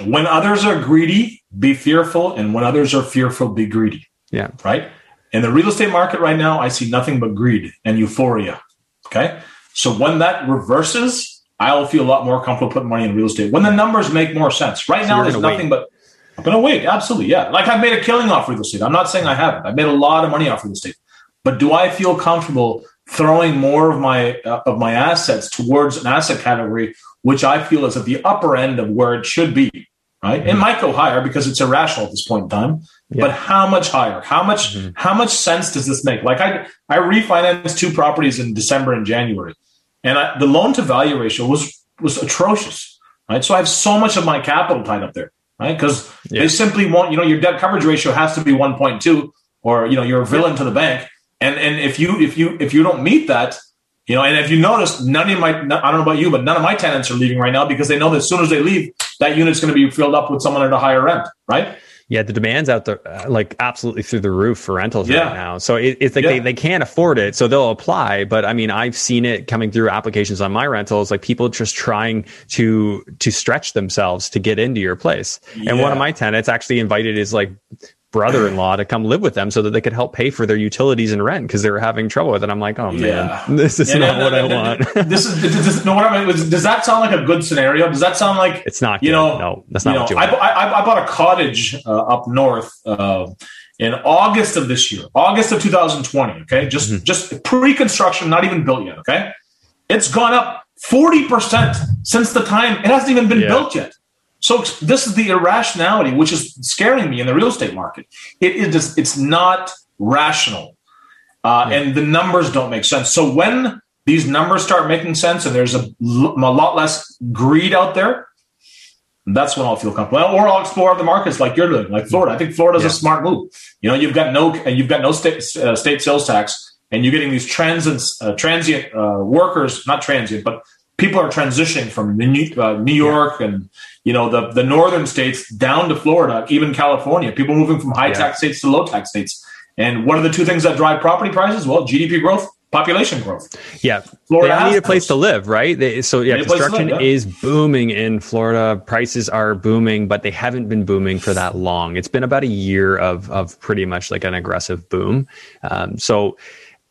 When others are greedy, be fearful, and when others are fearful, be greedy. Yeah. Right. In the real estate market right now, I see nothing but greed and euphoria. Okay. So when that reverses, I'll feel a lot more comfortable putting money in real estate when the numbers make more sense. Right so now, there's nothing wait. but I'm going to wait. Absolutely. Yeah. Like I've made a killing off real estate. I'm not saying I haven't. I've made a lot of money off real estate. But do I feel comfortable throwing more of my uh, of my assets towards an asset category which I feel is at the upper end of where it should be. Right, mm-hmm. it might go higher because it's irrational at this point in time. Yeah. But how much higher? How much? Mm-hmm. How much sense does this make? Like I, I refinanced two properties in December and January, and I, the loan to value ratio was was atrocious. Right, so I have so much of my capital tied up there. Right, because yeah. they simply won't. You know, your debt coverage ratio has to be one point two, or you know, you're a villain to the bank. And and if you if you if you don't meet that, you know, and if you notice, none of my, I don't know about you, but none of my tenants are leaving right now because they know that as soon as they leave, that unit's going to be filled up with someone at a higher rent, right? Yeah, the demand's out there, uh, like absolutely through the roof for rentals yeah. right now. So it, it's like yeah. they, they can't afford it, so they'll apply. But I mean, I've seen it coming through applications on my rentals, like people just trying to to stretch themselves to get into your place. Yeah. And one of my tenants actually invited his like brother-in-law to come live with them so that they could help pay for their utilities and rent because they were having trouble with it. I'm like, oh yeah. man, this is yeah, not no, what no, I no, want. this is this, no. What I mean, does that sound like a good scenario? Does that sound like it's not? You good. know, no, that's not what you. Want. I, I, I bought a cottage uh, up north. Uh, in August of this year, August of 2020. Okay, just mm-hmm. just pre-construction, not even built yet. Okay, it's gone up 40 percent since the time it hasn't even been yeah. built yet. So this is the irrationality, which is scaring me in the real estate market. It is just, it's not rational, uh, yeah. and the numbers don't make sense. So when these numbers start making sense, and there's a, a lot less greed out there, that's when I'll feel comfortable. Or I'll explore other markets like you're doing, like Florida. I think Florida's yeah. a smart move. You know, you've got no you've got no state uh, state sales tax, and you're getting these transient uh, transient uh, workers, not transient, but people are transitioning from New, uh, New York yeah. and you know the the northern states down to Florida, even California. People moving from high yeah. tax states to low tax states. And what are the two things that drive property prices? Well, GDP growth, population growth. Yeah, Florida they need a place to live, right? They, so yeah, construction live, yeah. is booming in Florida. Prices are booming, but they haven't been booming for that long. It's been about a year of of pretty much like an aggressive boom. Um, so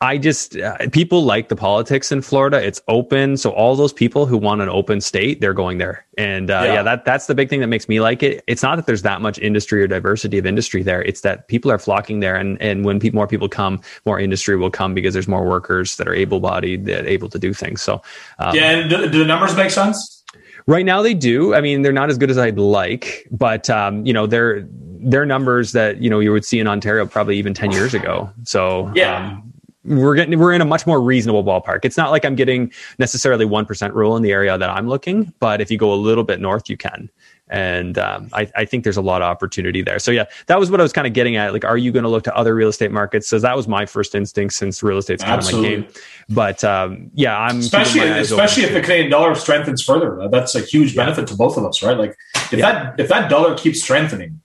I just uh, people like the politics in Florida. It's open, so all those people who want an open state, they're going there. And uh, yeah. yeah. that that's the big thing that makes me like it. It's not that there's that much industry or diversity of industry there. It's that people are flocking there, and and when more people come, more industry will come because there's more workers that are able-bodied, that able to do things. So um, yeah, and do, do the numbers make sense? Right now, they do. I mean, they're not as good as I'd like, but um, you know, they're they're numbers that you know you would see in Ontario probably even ten years ago. So yeah. Um, we're getting we're in a much more reasonable ballpark. It's not like I'm getting necessarily one percent rule in the area that I'm looking, but if you go a little bit north, you can. And um, I, I, think there's a lot of opportunity there. So yeah, that was what I was kind of getting at. Like, are you going to look to other real estate markets? So that was my first instinct since real estate's kind Absolutely. of my game. But um, yeah, I'm especially especially if the Canadian dollar strengthens further. That's a huge benefit to both of us, right? Like if yeah. that if that dollar keeps strengthening,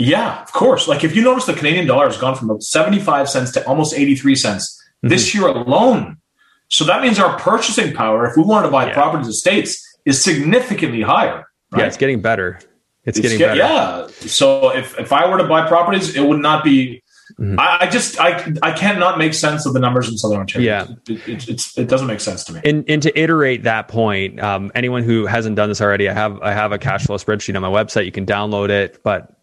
yeah, of course. Like if you notice the Canadian dollar has gone from about 75 cents to almost 83 cents mm-hmm. this year alone. So that means our purchasing power, if we wanted to buy yeah. properties in states, is significantly higher. Right? Yeah, it's getting better. It's, it's getting get, better. Yeah. So if, if I were to buy properties, it would not be. Mm-hmm. I, I, just I I cannot make sense of the numbers in Southern Ontario. Yeah, it, it, it doesn't make sense to me. And, and to iterate that point, um, anyone who hasn't done this already, I have I have a cash flow spreadsheet on my website. You can download it, but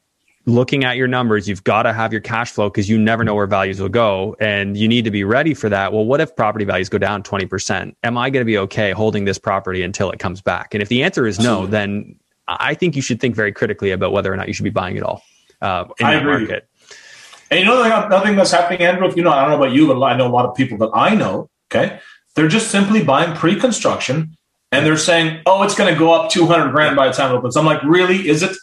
looking at your numbers, you've got to have your cash flow because you never know where values will go and you need to be ready for that. Well, what if property values go down 20%? Am I going to be okay holding this property until it comes back? And if the answer is no, then I think you should think very critically about whether or not you should be buying it all uh, in I that agree. market. And you know, another thing that's happening, Andrew, if you know, I don't know about you, but I know a lot of people that I know, okay, they're just simply buying pre construction and they're saying, oh, it's going to go up 200 grand by the time it opens. I'm like, really? Is it?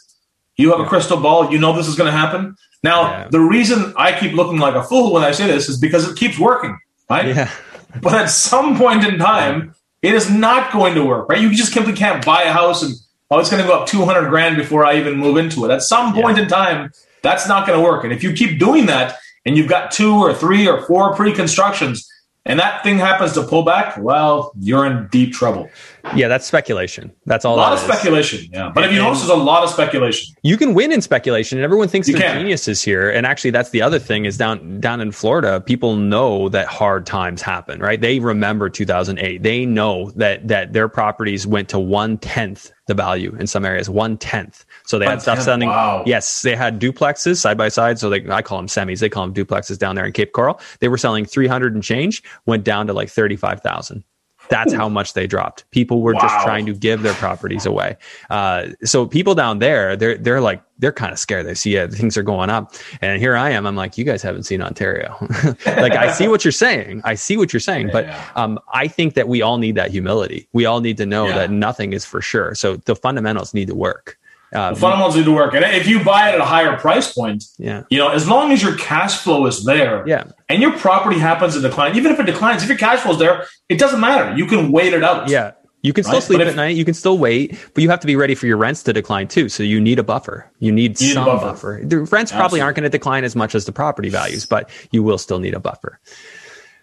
You have a crystal ball. You know this is going to happen. Now, yeah. the reason I keep looking like a fool when I say this is because it keeps working, right? Yeah. But at some point in time, it is not going to work, right? You just simply can't buy a house and oh, it's going to go up 200 grand before I even move into it. At some point yeah. in time, that's not going to work. And if you keep doing that and you've got two or three or four pre-constructions, and that thing happens to pull back, well, you're in deep trouble. Yeah, that's speculation. That's all. A lot of is. speculation. Yeah, but if you notice, there's a lot of speculation. You can win in speculation, and everyone thinks you they're can. geniuses here. And actually, that's the other thing is down down in Florida, people know that hard times happen. Right? They remember 2008. They know that that their properties went to one tenth the value in some areas, one tenth. So they had stuff selling. Wow. Yes, they had duplexes side by side. So they, I call them semis. They call them duplexes down there in Cape Coral. They were selling 300 and change, went down to like 35,000. That's how much they dropped. People were wow. just trying to give their properties away. Uh, so people down there, they're they're like they're kind of scared. They see yeah, things are going up, and here I am. I'm like, you guys haven't seen Ontario. like I see what you're saying. I see what you're saying, but um, I think that we all need that humility. We all need to know yeah. that nothing is for sure. So the fundamentals need to work. Uh, the fundamentals need to work. And if you buy it at a higher price point, yeah. you know, as long as your cash flow is there yeah. and your property happens to decline, even if it declines, if your cash flow is there, it doesn't matter. You can wait it out. Yeah. You can still right? sleep if, at night. You can still wait, but you have to be ready for your rents to decline too. So you need a buffer. You need you some buffer. buffer. The rents Absolutely. probably aren't going to decline as much as the property values, but you will still need a buffer.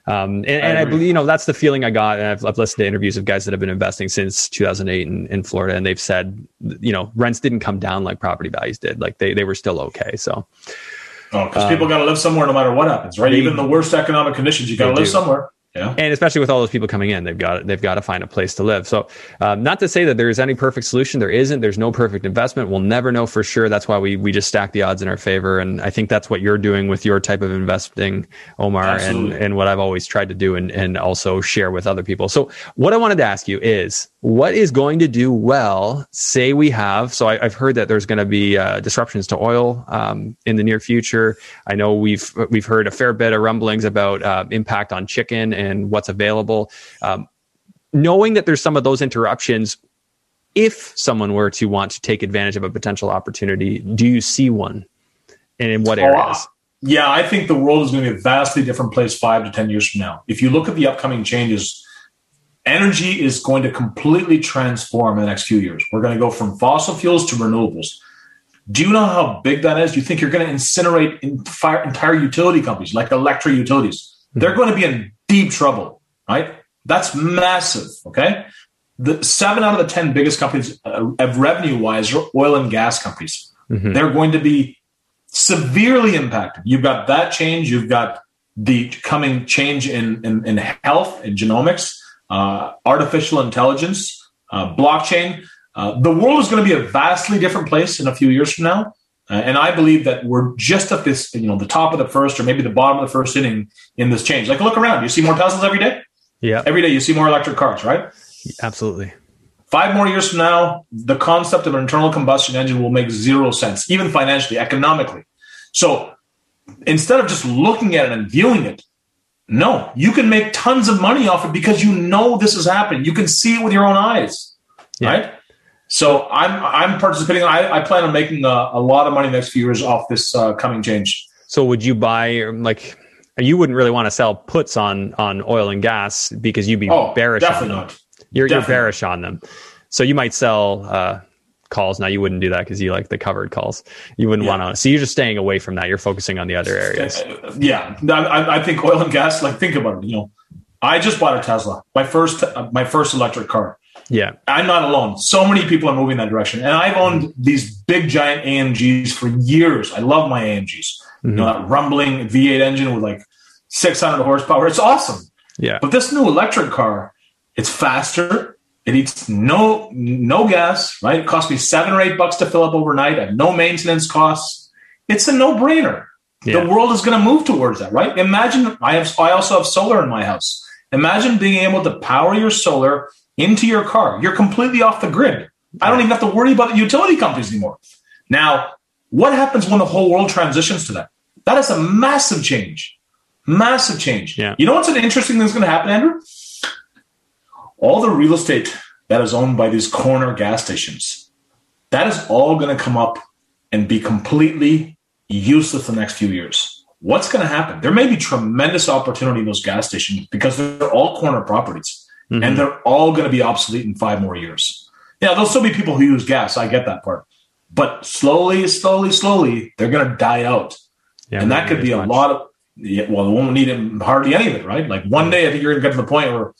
Um, and, and I, I, believe, you know, that's the feeling I got. And I've, I've, listened to interviews of guys that have been investing since 2008 in, in Florida, and they've said, you know, rents didn't come down like property values did. Like they, they were still okay. So, oh, because um, people got to live somewhere no matter what happens, right? They, Even the worst economic conditions, you got to live do. somewhere. Yeah. And especially with all those people coming in, they've got they've got to find a place to live. So, um, not to say that there is any perfect solution. There isn't. There's no perfect investment. We'll never know for sure. That's why we we just stack the odds in our favor. And I think that's what you're doing with your type of investing, Omar, Absolutely. and and what I've always tried to do and and also share with other people. So, what I wanted to ask you is, what is going to do well? Say we have. So I, have heard that there's going to be uh, disruptions to oil um, in the near future. I know we've we've heard a fair bit of rumblings about uh, impact on chicken and what's available. Um, knowing that there's some of those interruptions, if someone were to want to take advantage of a potential opportunity, do you see one? And in what areas? Oh, yeah, I think the world is going to be a vastly different place five to 10 years from now. If you look at the upcoming changes, energy is going to completely transform in the next few years. We're going to go from fossil fuels to renewables. Do you know how big that is? Do you think you're going to incinerate entire utility companies like electric utilities? Mm-hmm. They're going to be in deep trouble, right? That's massive. Okay. The seven out of the 10 biggest companies uh, revenue wise are oil and gas companies. Mm-hmm. They're going to be severely impacted. You've got that change. You've got the coming change in, in, in health and genomics, uh, artificial intelligence, uh, blockchain. Uh, the world is going to be a vastly different place in a few years from now. Uh, and I believe that we're just at this, you know, the top of the first or maybe the bottom of the first inning in this change. Like, look around. You see more Teslas every day? Yeah. Every day you see more electric cars, right? Absolutely. Five more years from now, the concept of an internal combustion engine will make zero sense, even financially, economically. So instead of just looking at it and viewing it, No, you can make tons of money off it because you know this is happening. You can see it with your own eyes, yeah. right? So I'm I'm participating. I, I plan on making a, a, lot of money next few years off this uh, coming change. So would you buy like you wouldn't really want to sell puts on on oil and gas because you'd be oh, bearish on them. Not. You're, you're bearish on them. So you might sell uh, calls. Now you wouldn't do that because you like the covered calls. You wouldn't yeah. want to. So you're just staying away from that. You're focusing on the other areas. Uh, yeah, I, I, think oil and gas. Like think about it. You know, I just bought a Tesla, my first uh, my first electric car. Yeah, I'm not alone. So many people are moving that direction, and I've owned mm-hmm. these big giant AMGs for years. I love my AMGs. Mm-hmm. You know that rumbling V8 engine with like 600 horsepower. It's awesome. Yeah. But this new electric car, it's faster. It eats no no gas, right? It costs me seven or eight bucks to fill up overnight. I have no maintenance costs. It's a no brainer. Yeah. The world is going to move towards that, right? Imagine I have I also have solar in my house. Imagine being able to power your solar into your car. You're completely off the grid. I don't even have to worry about the utility companies anymore. Now, what happens when the whole world transitions to that? That is a massive change. Massive change. Yeah. You know what's an interesting thing that's going to happen, Andrew? All the real estate that is owned by these corner gas stations, that is all going to come up and be completely useless the next few years. What's going to happen? There may be tremendous opportunity in those gas stations because they're all corner properties mm-hmm. and they're all going to be obsolete in five more years. Yeah, there'll still be people who use gas. I get that part. But slowly, slowly, slowly, they're going to die out. Yeah, and that could be a much. lot of yeah, well, it won't need hardly any of it, right? Like one day, I think you're going to get to the point where,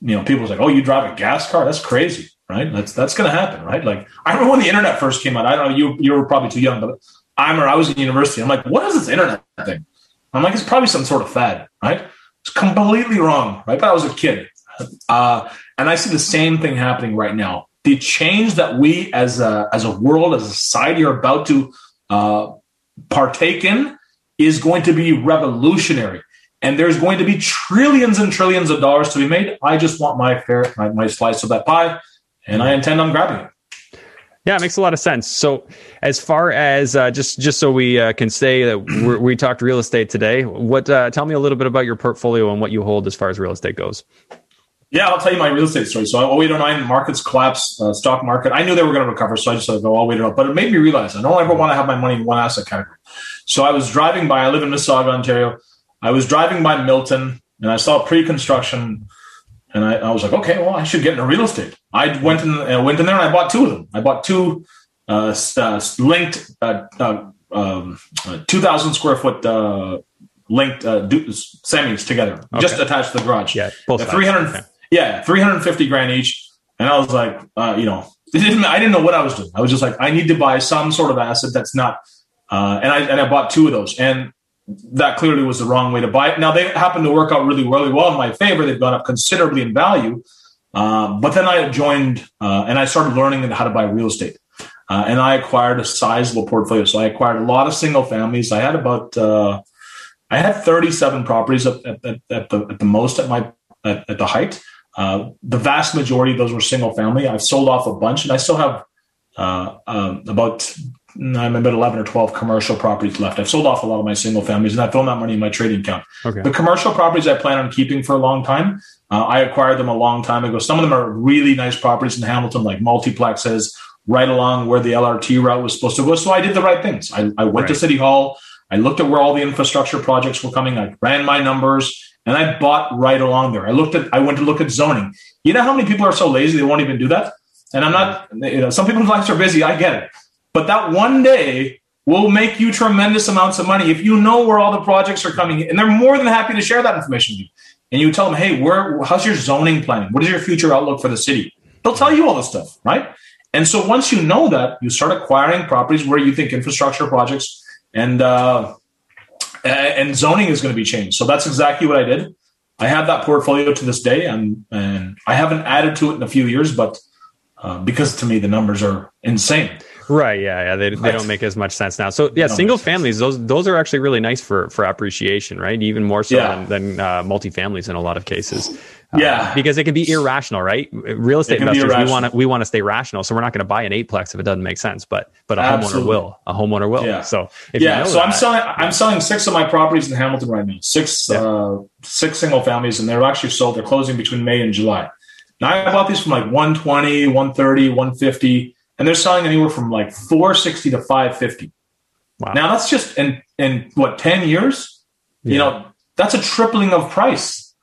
you know, people's like, "Oh, you drive a gas car? That's crazy, right?" That's that's going to happen, right? Like I remember when the internet first came out. I don't know you you were probably too young, but I remember I was in university. I'm like, "What is this internet thing?" I'm like, "It's probably some sort of fad, right?" It's completely wrong, right? But I was a kid, uh, and I see the same thing happening right now. The change that we as a as a world, as a society, are about to uh, partake in is going to be revolutionary. And there's going to be trillions and trillions of dollars to be made. I just want my fair, my, my slice of that pie, and I intend on grabbing it. Yeah, it makes a lot of sense. So, as far as uh, just just so we uh, can say that we talked real estate today, what uh, tell me a little bit about your portfolio and what you hold as far as real estate goes. Yeah, I'll tell you my real estate story. So 0809 markets collapse, uh, stock market. I knew they were going to recover, so I just said, "Go, I'll wait it out." But it made me realize I don't ever want to have my money in one asset category. So I was driving by. I live in Mississauga, Ontario. I was driving by Milton, and I saw pre-construction, and I, I was like, "Okay, well, I should get into real estate." I went in, uh, went in there, and I bought two of them. I bought two uh, uh, linked, uh, uh, um, two thousand square foot linked semis together, okay. just attached to the garage. Yeah, both three hundred. Yeah, 350 grand each. And I was like, uh, you know, I didn't know what I was doing. I was just like, I need to buy some sort of asset that's not. Uh, and I and I bought two of those, and that clearly was the wrong way to buy it. Now they happened to work out really, really well in my favor. They've gone up considerably in value. Um, but then I joined uh, and I started learning how to buy real estate. Uh, and I acquired a sizable portfolio. So I acquired a lot of single families. I had about uh, I had 37 properties at, at, at, the, at the most at my at, at the height. Uh, the vast majority of those were single family. I've sold off a bunch, and I still have uh, um, about I'm about 11 or 12 commercial properties left. I've sold off a lot of my single families, and I've thrown that money in my trading account. Okay. The commercial properties I plan on keeping for a long time. Uh, I acquired them a long time ago. Some of them are really nice properties in Hamilton, like multiplexes, right along where the LRT route was supposed to go. So I did the right things. I, I went right. to City Hall. I looked at where all the infrastructure projects were coming. I ran my numbers and I bought right along there. I looked at, I went to look at zoning. You know how many people are so lazy they won't even do that? And I'm not, you know, some people's lives are busy. I get it. But that one day will make you tremendous amounts of money if you know where all the projects are coming in. And they're more than happy to share that information with you. And you tell them, hey, where, how's your zoning planning? What is your future outlook for the city? They'll tell you all this stuff, right? And so once you know that, you start acquiring properties where you think infrastructure projects and uh, and zoning is going to be changed. So that's exactly what I did. I have that portfolio to this day, and and I haven't added to it in a few years, but uh, because to me the numbers are insane. Right. Yeah. Yeah. They, they don't make as much sense now. So yeah, single families, those those are actually really nice for for appreciation, right? Even more so yeah. than, than uh, multifamilies in a lot of cases. Yeah, um, because it can be irrational, right? Real estate investors, we want to we want to stay rational, so we're not going to buy an eightplex if it doesn't make sense. But but a Absolutely. homeowner will, a homeowner will. Yeah. So yeah, you know so that, I'm selling I'm selling six of my properties in Hamilton right now, six yeah. uh, six single families, and they're actually sold. They're closing between May and July. Now I bought these from like 120, 130, 150, and they're selling anywhere from like 460 to 550. Wow. Now that's just in in what 10 years? Yeah. You know, that's a tripling of price.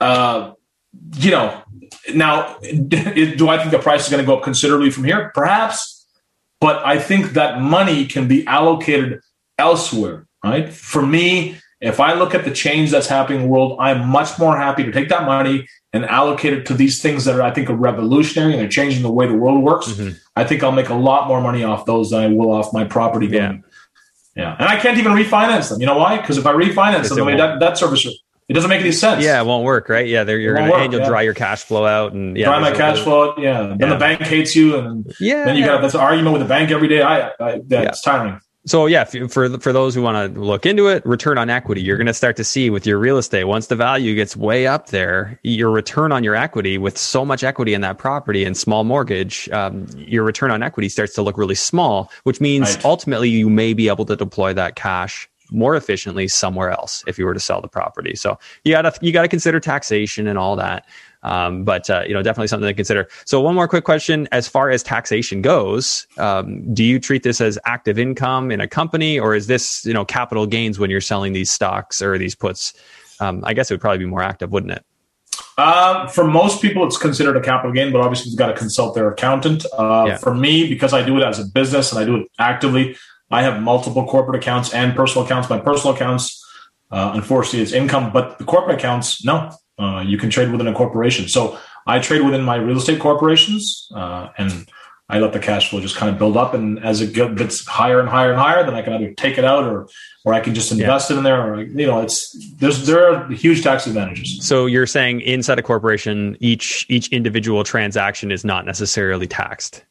Uh, you know, now do I think the price is going to go up considerably from here? Perhaps, but I think that money can be allocated elsewhere. Right? For me, if I look at the change that's happening in the world, I'm much more happy to take that money and allocate it to these things that are, I think, are revolutionary and they're changing the way the world works. Mm-hmm. I think I'll make a lot more money off those than I will off my property. Yeah. Yeah. And I can't even refinance them. You know why? Because if I refinance them, that, that service it doesn't make any sense. Yeah, it won't work, right? Yeah, you're going to and you'll yeah. dry your cash flow out and yeah, dry my cash flow out. Yeah, then yeah. the bank hates you, and yeah, then you got this argument with the bank every day. I, I that's tiring. So yeah, for for those who want to look into it, return on equity, you're going to start to see with your real estate once the value gets way up there, your return on your equity with so much equity in that property and small mortgage, um, your return on equity starts to look really small, which means right. ultimately you may be able to deploy that cash more efficiently somewhere else if you were to sell the property. So you got to you got to consider taxation and all that. Um, but uh, you know, definitely something to consider. So one more quick question: as far as taxation goes, um, do you treat this as active income in a company, or is this you know capital gains when you're selling these stocks or these puts? Um, I guess it would probably be more active, wouldn't it? Uh, for most people, it's considered a capital gain, but obviously you've got to consult their accountant. Uh, yeah. For me, because I do it as a business and I do it actively, I have multiple corporate accounts and personal accounts. My personal accounts, uh, unfortunately, is income, but the corporate accounts, no, uh, you can trade within a corporation. So I trade within my real estate corporations, uh, and I let the cash flow just kind of build up. And as it gets higher and higher and higher, then I can either take it out or or I can just invest yeah. it in there. Or you know, it's there's there are huge tax advantages. So you're saying inside a corporation, each each individual transaction is not necessarily taxed.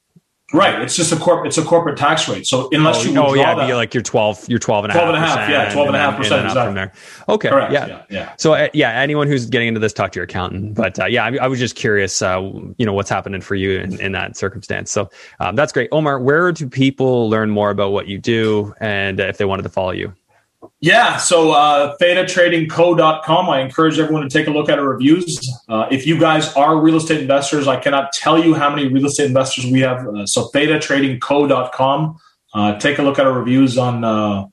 Right. It's just a corp. It's a corporate tax rate. So unless oh, you oh yeah, that, be like you're 12, you're 12 and a half, 12 and a half, yeah, 12 and a half percent exactly. from there. Okay. Correct. Yeah. yeah. yeah. So uh, yeah, anyone who's getting into this, talk to your accountant. But uh, yeah, I, I, was just curious, uh, you know, what's happening for you in, in that circumstance. So um, that's great, Omar. Where do people learn more about what you do, and if they wanted to follow you? Yeah, so uh, thetatradingco.com. I encourage everyone to take a look at our reviews. Uh, if you guys are real estate investors, I cannot tell you how many real estate investors we have. Uh, so thetatradingco.com. Uh, take a look at our reviews on uh,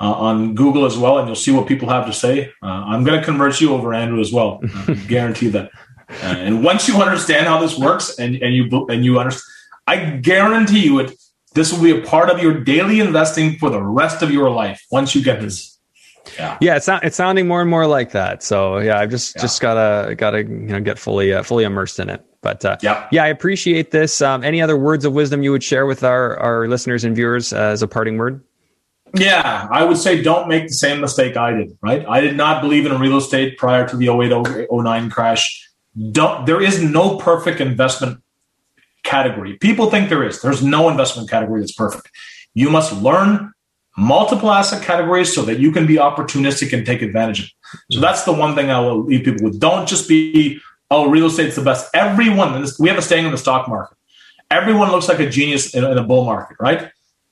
uh, on Google as well, and you'll see what people have to say. Uh, I'm going to convert you over, Andrew, as well. guarantee that. and once you understand how this works, and, and you and you understand, I guarantee you it this will be a part of your daily investing for the rest of your life once you get this. Yeah, yeah, it's not, it's sounding more and more like that. So yeah, I've just yeah. just gotta gotta you know get fully uh, fully immersed in it. But uh, yeah, yeah, I appreciate this. Um, any other words of wisdom you would share with our our listeners and viewers uh, as a parting word? Yeah, I would say don't make the same mistake I did. Right, I did not believe in real estate prior to the 08 09 crash. Don't, there is no perfect investment category. People think there is. There's no investment category that's perfect. You must learn multiple asset categories so that you can be opportunistic and take advantage of it. So that's the one thing I will leave people with. Don't just be, oh, real estate's the best. Everyone, we have a saying in the stock market. Everyone looks like a genius in, a bull market, right?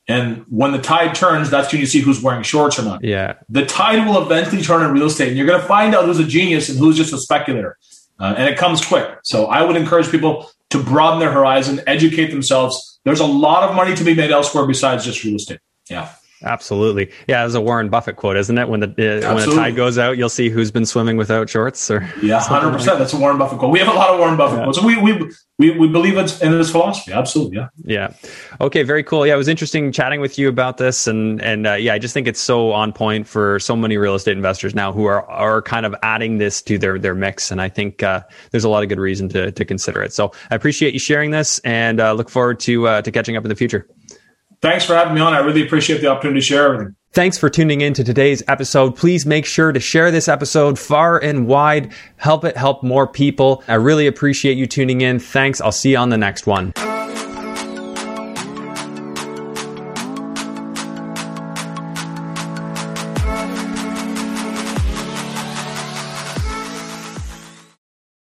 And when the tide turns, that's when you see who's wearing shorts or not. Yeah. The tide will eventually turn in real estate, and you're going to find out who's a genius and who's just a speculator. Uh, and it comes quick. So I would encourage people to broaden their horizon, educate themselves. There's a lot of money to be made elsewhere besides just real estate. Yeah. Absolutely. Yeah, there's a Warren Buffett quote, isn't it? When the uh, when the tide goes out, you'll see who's been swimming without shorts. Or yeah, hundred percent. Like. That's a Warren Buffett quote. We have a lot of Warren Buffett yeah. quotes. We, we we we believe it's in his philosophy. Absolutely. Yeah. Yeah. Okay. Very cool. Yeah, it was interesting chatting with you about this, and and uh, yeah, I just think it's so on point for so many real estate investors now who are are kind of adding this to their their mix, and I think uh, there's a lot of good reason to to consider it. So I appreciate you sharing this, and uh, look forward to uh, to catching up in the future. Thanks for having me on. I really appreciate the opportunity to share everything. Thanks for tuning in to today's episode. Please make sure to share this episode far and wide. Help it help more people. I really appreciate you tuning in. Thanks. I'll see you on the next one.